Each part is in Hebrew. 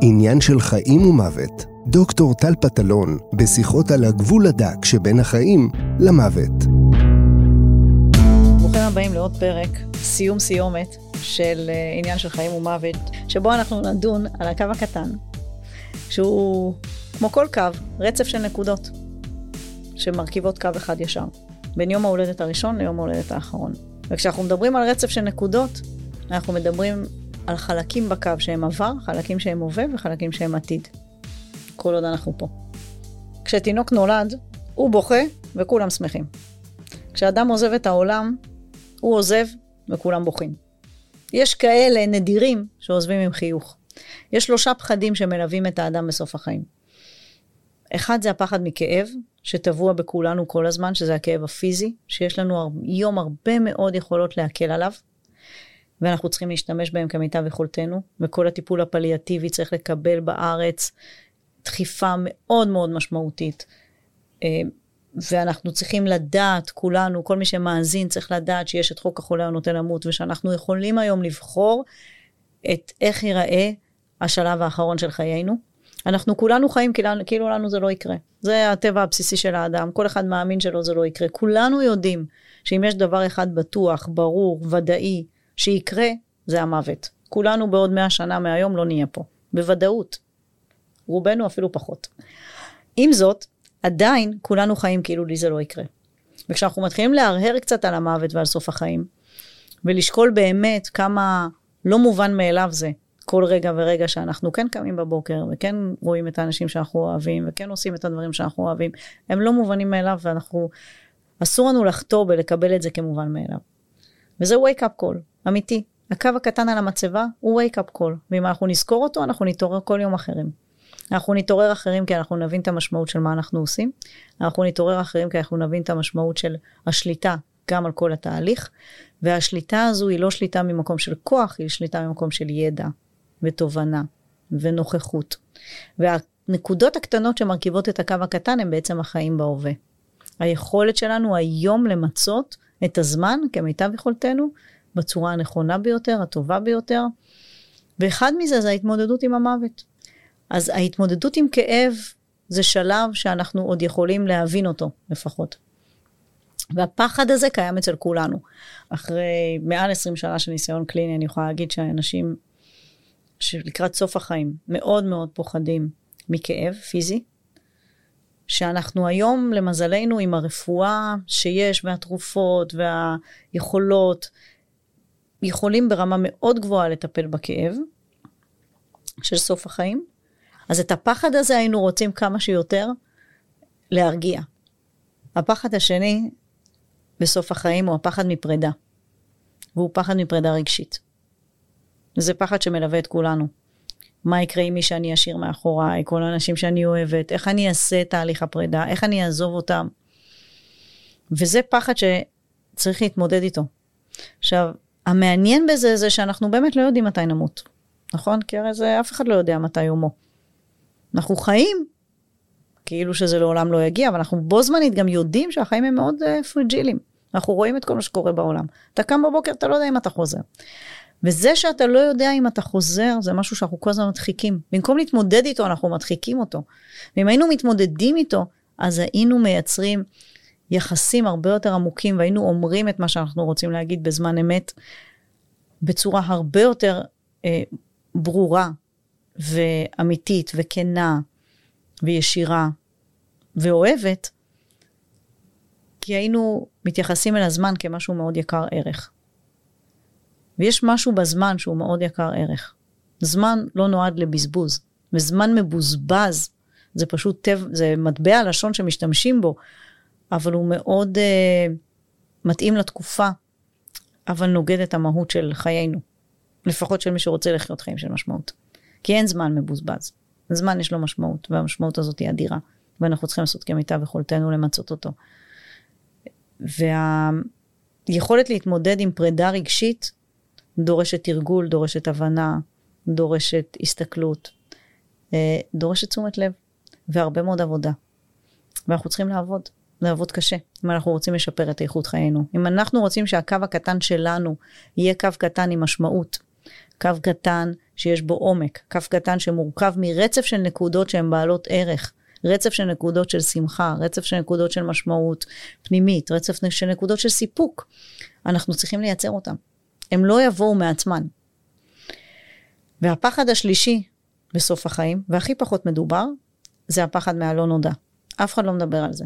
עניין של חיים ומוות. דוקטור טל פטלון, בשיחות על הגבול הדק שבין החיים למוות. ברוכים הבאים לעוד פרק, סיום סיומת של אה, עניין של חיים ומוות, שבו אנחנו נדון על הקו הקטן, שהוא כמו כל קו, רצף של נקודות, שמרכיבות קו אחד ישר, בין יום ההולדת הראשון ליום ההולדת האחרון. וכשאנחנו מדברים על רצף של נקודות, אנחנו מדברים על חלקים בקו שהם עבר, חלקים שהם הווה וחלקים שהם עתיד. כל עוד אנחנו פה. כשתינוק נולד, הוא בוכה וכולם שמחים. כשאדם עוזב את העולם, הוא עוזב וכולם בוכים. יש כאלה נדירים שעוזבים עם חיוך. יש שלושה פחדים שמלווים את האדם בסוף החיים. אחד זה הפחד מכאב, שטבוע בכולנו כל הזמן, שזה הכאב הפיזי, שיש לנו היום הרבה מאוד יכולות להקל עליו. ואנחנו צריכים להשתמש בהם כמיטב יכולתנו, וכל הטיפול הפליאטיבי צריך לקבל בארץ דחיפה מאוד מאוד משמעותית. אה, ואנחנו צריכים לדעת, כולנו, כל מי שמאזין צריך לדעת שיש את חוק החולה הנוטה למות, ושאנחנו יכולים היום לבחור את איך ייראה השלב האחרון של חיינו. אנחנו כולנו חיים כאילו לנו זה לא יקרה. זה הטבע הבסיסי של האדם, כל אחד מאמין שלו זה לא יקרה. כולנו יודעים שאם יש דבר אחד בטוח, ברור, ודאי, שיקרה, זה המוות. כולנו בעוד מאה שנה מהיום לא נהיה פה, בוודאות. רובנו אפילו פחות. עם זאת, עדיין כולנו חיים כאילו לי זה לא יקרה. וכשאנחנו מתחילים להרהר קצת על המוות ועל סוף החיים, ולשקול באמת כמה לא מובן מאליו זה, כל רגע ורגע שאנחנו כן קמים בבוקר, וכן רואים את האנשים שאנחנו אוהבים, וכן עושים את הדברים שאנחנו אוהבים, הם לא מובנים מאליו, ואנחנו, אסור לנו לחטוא בלקבל את זה כמובן מאליו. וזה wake up call. אמיתי. הקו הקטן על המצבה הוא wake up call, ואם אנחנו נזכור אותו, אנחנו נתעורר כל יום אחרים. אנחנו נתעורר אחרים כי אנחנו נבין את המשמעות של מה אנחנו עושים, אנחנו נתעורר אחרים כי אנחנו נבין את המשמעות של השליטה גם על כל התהליך, והשליטה הזו היא לא שליטה ממקום של כוח, היא שליטה ממקום של ידע ותובנה ונוכחות. והנקודות הקטנות שמרכיבות את הקו הקטן הם בעצם החיים בהווה. היכולת שלנו היום למצות את הזמן כמיטב יכולתנו בצורה הנכונה ביותר, הטובה ביותר. ואחד מזה זה ההתמודדות עם המוות. אז ההתמודדות עם כאב זה שלב שאנחנו עוד יכולים להבין אותו לפחות. והפחד הזה קיים אצל כולנו. אחרי מעל 20 שנה של ניסיון קליני, אני יכולה להגיד שאנשים שלקראת סוף החיים מאוד מאוד פוחדים מכאב פיזי, שאנחנו היום, למזלנו, עם הרפואה שיש והתרופות והיכולות, יכולים ברמה מאוד גבוהה לטפל בכאב של סוף החיים. אז את הפחד הזה היינו רוצים כמה שיותר להרגיע. הפחד השני בסוף החיים הוא הפחד מפרידה. והוא פחד מפרידה רגשית. זה פחד שמלווה את כולנו. מה יקרה עם מי שאני אשאיר מאחוריי, כל האנשים שאני אוהבת, איך אני אעשה את תהליך הפרידה, איך אני אעזוב אותם. וזה פחד שצריך להתמודד איתו. עכשיו, המעניין בזה זה שאנחנו באמת לא יודעים מתי נמות, נכון? כי הרי זה, אף אחד לא יודע מתי יומו. אנחנו חיים, כאילו שזה לעולם לא יגיע, אבל אנחנו בו זמנית גם יודעים שהחיים הם מאוד פריג'ילים. אנחנו רואים את כל מה שקורה בעולם. אתה קם בבוקר, אתה לא יודע אם אתה חוזר. וזה שאתה לא יודע אם אתה חוזר, זה משהו שאנחנו כל הזמן מדחיקים. במקום להתמודד איתו, אנחנו מדחיקים אותו. ואם היינו מתמודדים איתו, אז היינו מייצרים יחסים הרבה יותר עמוקים, והיינו אומרים את מה שאנחנו רוצים להגיד בזמן אמת, בצורה הרבה יותר אה, ברורה ואמיתית וכנה וישירה ואוהבת, כי היינו מתייחסים אל הזמן כמשהו מאוד יקר ערך. ויש משהו בזמן שהוא מאוד יקר ערך. זמן לא נועד לבזבוז, וזמן מבוזבז זה פשוט טבע, זה מטבע לשון שמשתמשים בו, אבל הוא מאוד uh, מתאים לתקופה, אבל נוגד את המהות של חיינו. לפחות של מי שרוצה לחיות חיים של משמעות. כי אין זמן מבוזבז. זמן יש לו משמעות, והמשמעות הזאת היא אדירה, ואנחנו צריכים לעשות כמיטב יכולתנו למצות אותו. והיכולת להתמודד עם פרידה רגשית דורשת תרגול, דורשת הבנה, דורשת הסתכלות, אה, דורשת תשומת לב, והרבה מאוד עבודה. ואנחנו צריכים לעבוד. לעבוד קשה, אם אנחנו רוצים לשפר את איכות חיינו. אם אנחנו רוצים שהקו הקטן שלנו יהיה קו קטן עם משמעות, קו קטן שיש בו עומק, כף קטן שמורכב מרצף של נקודות שהן בעלות ערך, רצף של נקודות של שמחה, רצף של נקודות של משמעות פנימית, רצף של נקודות של סיפוק. אנחנו צריכים לייצר אותם. הם לא יבואו מעצמן. והפחד השלישי בסוף החיים, והכי פחות מדובר, זה הפחד מהלא נודע. אף אחד לא מדבר על זה.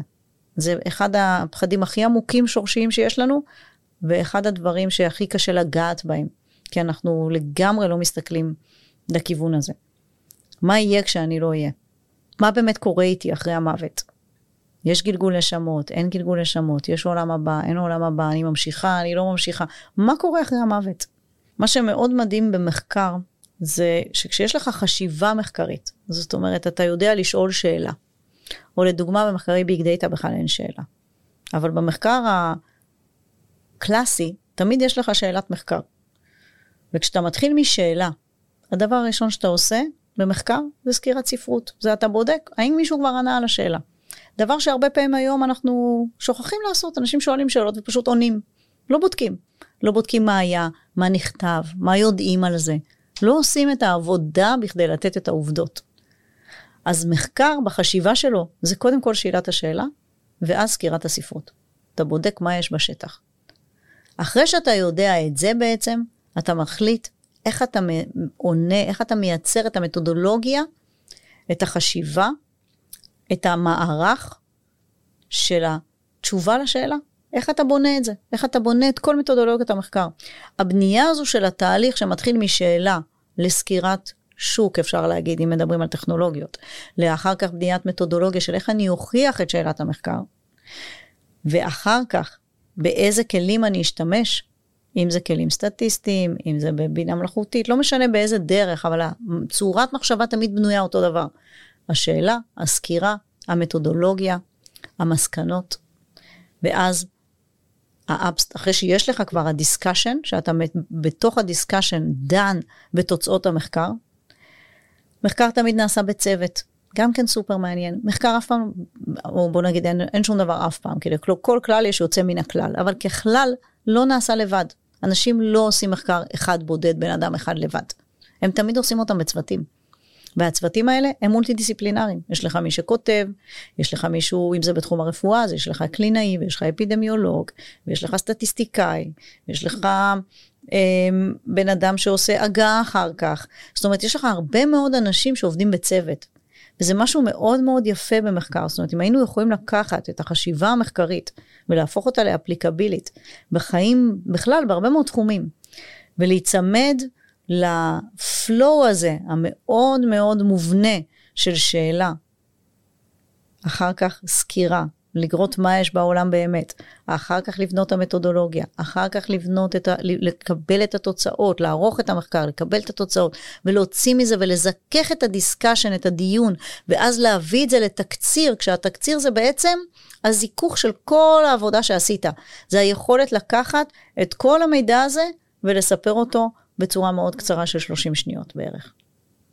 זה אחד הפחדים הכי עמוקים שורשיים שיש לנו, ואחד הדברים שהכי קשה לגעת בהם, כי אנחנו לגמרי לא מסתכלים לכיוון הזה. מה יהיה כשאני לא אהיה? מה באמת קורה איתי אחרי המוות? יש גלגול נשמות, אין גלגול נשמות, יש עולם הבא, אין עולם הבא, אני ממשיכה, אני לא ממשיכה. מה קורה אחרי המוות? מה שמאוד מדהים במחקר, זה שכשיש לך חשיבה מחקרית, זאת אומרת, אתה יודע לשאול שאלה, או לדוגמה במחקרי ביג דאטה בכלל אין שאלה, אבל במחקר הקלאסי, תמיד יש לך שאלת מחקר. וכשאתה מתחיל משאלה, הדבר הראשון שאתה עושה במחקר זה סקירת ספרות. זה אתה בודק, האם מישהו כבר ענה על השאלה. דבר שהרבה פעמים היום אנחנו שוכחים לעשות, אנשים שואלים שאלות ופשוט עונים. לא בודקים. לא בודקים מה היה, מה נכתב, מה יודעים על זה. לא עושים את העבודה בכדי לתת את העובדות. אז מחקר בחשיבה שלו זה קודם כל שאלת השאלה, ואז סקירת הספרות. אתה בודק מה יש בשטח. אחרי שאתה יודע את זה בעצם, אתה מחליט איך אתה עונה, איך אתה מייצר את המתודולוגיה, את החשיבה, את המערך של התשובה לשאלה. איך אתה בונה את זה? איך אתה בונה את כל מתודולוגיות המחקר? הבנייה הזו של התהליך שמתחיל משאלה לסקירת שוק, אפשר להגיד, אם מדברים על טכנולוגיות, לאחר כך בניית מתודולוגיה של איך אני אוכיח את שאלת המחקר, ואחר כך באיזה כלים אני אשתמש, אם זה כלים סטטיסטיים, אם זה בבינה מלאכותית, לא משנה באיזה דרך, אבל צורת מחשבה תמיד בנויה אותו דבר. השאלה, הסקירה, המתודולוגיה, המסקנות, ואז האפס, אחרי שיש לך כבר ה discussion, שאתה בתוך ה discussion דן בתוצאות המחקר, מחקר תמיד נעשה בצוות, גם כן סופר מעניין. מחקר אף פעם, או בוא נגיד אין, אין שום דבר אף פעם, כאילו כל כלל יש יוצא מן הכלל, אבל ככלל לא נעשה לבד. אנשים לא עושים מחקר אחד בודד, בן אדם אחד לבד. הם תמיד עושים אותם בצוותים. והצוותים האלה הם מולטי דיסציפלינריים. יש לך מי שכותב, יש לך מישהו, אם זה בתחום הרפואה, אז יש לך קלינאי, ויש לך אפידמיולוג, ויש לך סטטיסטיקאי, ויש לך אה, בן אדם שעושה הגה אחר כך. זאת אומרת, יש לך הרבה מאוד אנשים שעובדים בצוות. וזה משהו מאוד מאוד יפה במחקר. זאת אומרת, אם היינו יכולים לקחת את החשיבה המחקרית ולהפוך אותה לאפליקבילית בחיים בכלל, בהרבה מאוד תחומים, ולהיצמד לפלואו הזה, המאוד מאוד מובנה של שאלה, אחר כך סקירה, לגרות מה יש בעולם באמת, אחר כך לבנות את המתודולוגיה, אחר כך לבנות את ה... לקבל את התוצאות, לערוך את המחקר, לקבל את התוצאות, ולהוציא מזה ולזכך את הדיסקשן, את הדיון, ואז להביא את זה לתקציר, כשהתקציר זה בעצם הזיכוך של כל העבודה שעשית. זה היכולת לקחת את כל המידע הזה ולספר אותו בצורה מאוד קצרה של 30 שניות בערך,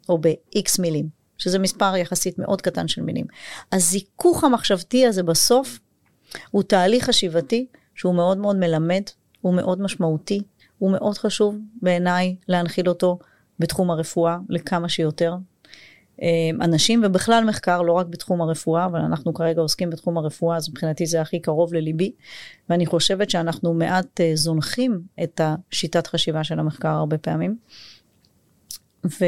או ב-X מילים. שזה מספר יחסית מאוד קטן של מילים. הזיכוך המחשבתי הזה בסוף הוא תהליך חשיבתי שהוא מאוד מאוד מלמד, הוא מאוד משמעותי, הוא מאוד חשוב בעיניי להנחיל אותו בתחום הרפואה לכמה שיותר. אה, אנשים ובכלל מחקר לא רק בתחום הרפואה אבל אנחנו כרגע עוסקים בתחום הרפואה אז מבחינתי זה הכי קרוב לליבי ואני חושבת שאנחנו מעט אה, זונחים את השיטת חשיבה של המחקר הרבה פעמים. ו,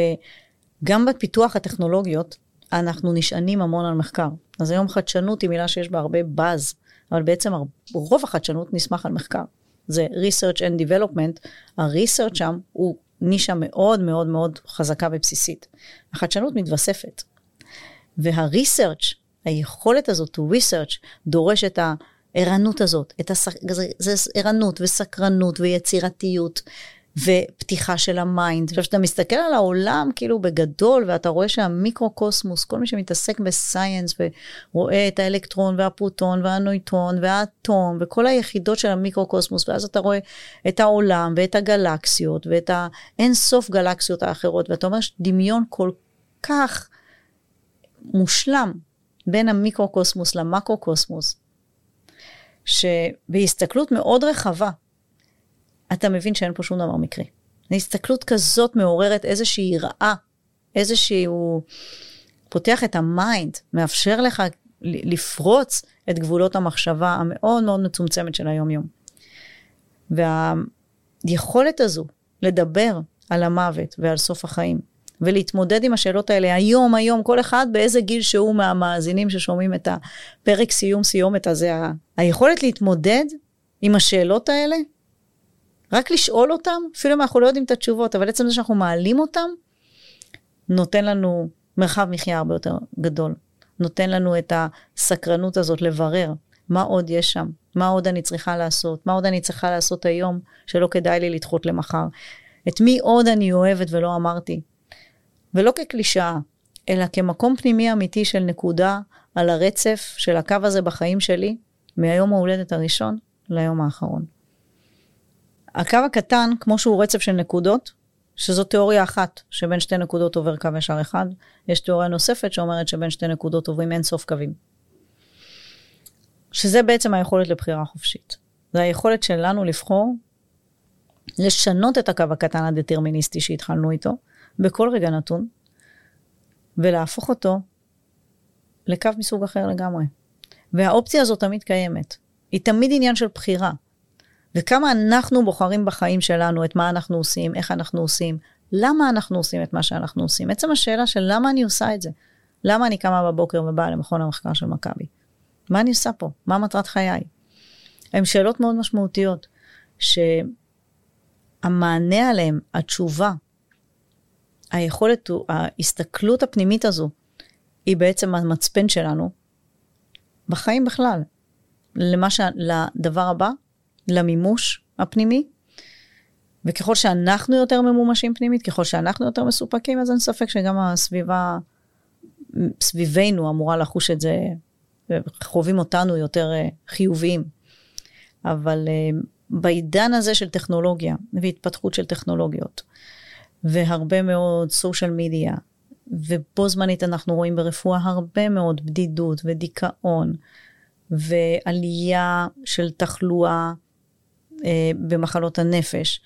גם בפיתוח הטכנולוגיות, אנחנו נשענים המון על מחקר. אז היום חדשנות היא מילה שיש בה הרבה באז, אבל בעצם רוב החדשנות נסמך על מחקר. זה research and development, ה-research שם הוא נישה מאוד מאוד מאוד חזקה ובסיסית. החדשנות מתווספת. וה-research, היכולת הזאת to research, דורש את הערנות הזאת, את הסק... זה, זה ערנות וסקרנות ויצירתיות ופתיחה של ה mind. עכשיו, כשאתה מסתכל על העולם כאילו בגדול, ואתה רואה שהמיקרו-קוסמוס, כל מי שמתעסק ב science ורואה את האלקטרון והפרוטון והנויטרון והאטום וכל היחידות של המיקרו-קוסמוס, ואז אתה רואה את העולם ואת הגלקסיות ואת האין סוף גלקסיות האחרות, ואתה אומר דמיון כל כך מושלם בין המיקרו-קוסמוס למקרו-קוסמוס, שבהסתכלות מאוד רחבה, אתה מבין שאין פה שום דבר מקרי. הסתכלות כזאת מעוררת איזושהי יראה, איזשהו... פותח את ה mind, מאפשר לך לפרוץ את גבולות המחשבה המאוד מאוד מצומצמת של היום-יום. והיכולת הזו לדבר על המוות ועל סוף החיים, ולהתמודד עם השאלות האלה היום, היום, כל אחד באיזה גיל שהוא מהמאזינים ששומעים את הפרק סיום סיומת הזה, היכולת להתמודד עם השאלות האלה, רק לשאול אותם, אפילו אם אנחנו לא יודעים את התשובות, אבל עצם זה שאנחנו מעלים אותם, נותן לנו מרחב מחיה הרבה יותר גדול. נותן לנו את הסקרנות הזאת לברר מה עוד יש שם, מה עוד אני צריכה לעשות, מה עוד אני צריכה לעשות היום שלא כדאי לי לדחות למחר. את מי עוד אני אוהבת ולא אמרתי. ולא כקלישאה, אלא כמקום פנימי אמיתי של נקודה על הרצף של הקו הזה בחיים שלי, מהיום ההולדת הראשון ליום האחרון. הקו הקטן, כמו שהוא רצף של נקודות, שזו תיאוריה אחת, שבין שתי נקודות עובר קו ישר אחד. יש תיאוריה נוספת שאומרת שבין שתי נקודות עוברים אין סוף קווים. שזה בעצם היכולת לבחירה חופשית. זה היכולת שלנו לבחור, לשנות את הקו הקטן הדטרמיניסטי שהתחלנו איתו, בכל רגע נתון, ולהפוך אותו לקו מסוג אחר לגמרי. והאופציה הזאת תמיד קיימת. היא תמיד עניין של בחירה. וכמה אנחנו בוחרים בחיים שלנו את מה אנחנו עושים, איך אנחנו עושים, למה אנחנו עושים את מה שאנחנו עושים. עצם השאלה של למה אני עושה את זה. למה אני קמה בבוקר ובאה למכון המחקר של מכבי? מה אני עושה פה? מה מטרת חיי? הן שאלות מאוד משמעותיות, שהמענה עליהן, התשובה, היכולת, ההסתכלות הפנימית הזו, היא בעצם המצפן שלנו בחיים בכלל. למה ש... לדבר הבא, למימוש הפנימי, וככל שאנחנו יותר ממומשים פנימית, ככל שאנחנו יותר מסופקים, אז אין ספק שגם הסביבה סביבנו אמורה לחוש את זה, חווים אותנו יותר אה, חיוביים. אבל אה, בעידן הזה של טכנולוגיה והתפתחות של טכנולוגיות, והרבה מאוד סושיאל מדיה, ובו זמנית אנחנו רואים ברפואה הרבה מאוד בדידות ודיכאון, ועלייה של תחלואה אה, במחלות הנפש.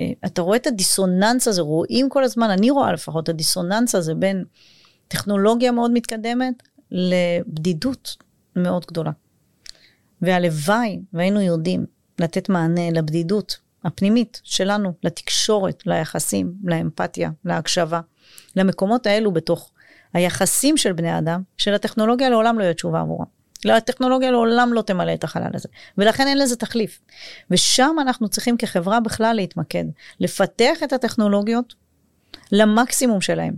אה, אתה רואה את הדיסוננס הזה, רואים כל הזמן, אני רואה לפחות, הדיסוננס הזה בין טכנולוגיה מאוד מתקדמת לבדידות מאוד גדולה. והלוואי והיינו יודעים לתת מענה לבדידות הפנימית שלנו, לתקשורת, ליחסים, לאמפתיה, להקשבה, למקומות האלו בתוך היחסים של בני אדם, שלטכנולוגיה לעולם לא יהיה תשובה עבורם. לא, הטכנולוגיה לעולם לא תמלא את החלל הזה, ולכן אין לזה תחליף. ושם אנחנו צריכים כחברה בכלל להתמקד, לפתח את הטכנולוגיות למקסימום שלהם.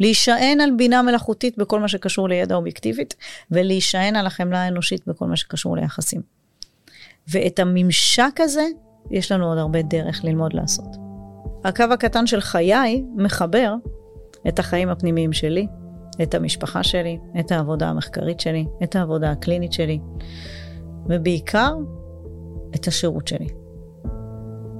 להישען על בינה מלאכותית בכל מה שקשור לידע אובייקטיבית, ולהישען על החמלה האנושית בכל מה שקשור ליחסים. ואת הממשק הזה, יש לנו עוד הרבה דרך ללמוד לעשות. הקו הקטן של חיי מחבר את החיים הפנימיים שלי, את המשפחה שלי, את העבודה המחקרית שלי, את העבודה הקלינית שלי, ובעיקר את השירות שלי.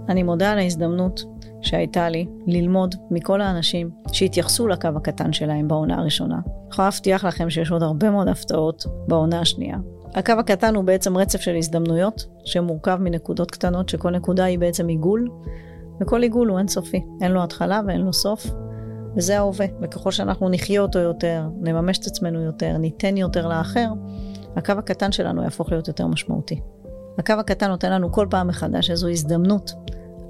אני מודה על ההזדמנות שהייתה לי ללמוד מכל האנשים שהתייחסו לקו הקטן שלהם בעונה הראשונה. אני יכולה להבטיח לכם שיש עוד הרבה מאוד הפתעות בעונה השנייה. הקו הקטן הוא בעצם רצף של הזדמנויות שמורכב מנקודות קטנות, שכל נקודה היא בעצם עיגול, וכל עיגול הוא אינסופי, אין לו התחלה ואין לו סוף, וזה ההווה. וככל שאנחנו נחיה אותו יותר, נממש את עצמנו יותר, ניתן יותר לאחר, הקו הקטן שלנו יהפוך להיות יותר משמעותי. הקו הקטן נותן לנו כל פעם מחדש איזו הזדמנות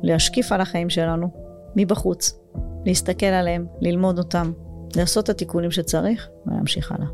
להשקיף על החיים שלנו מבחוץ, להסתכל עליהם, ללמוד אותם, לעשות את התיקונים שצריך ולהמשיך הלאה.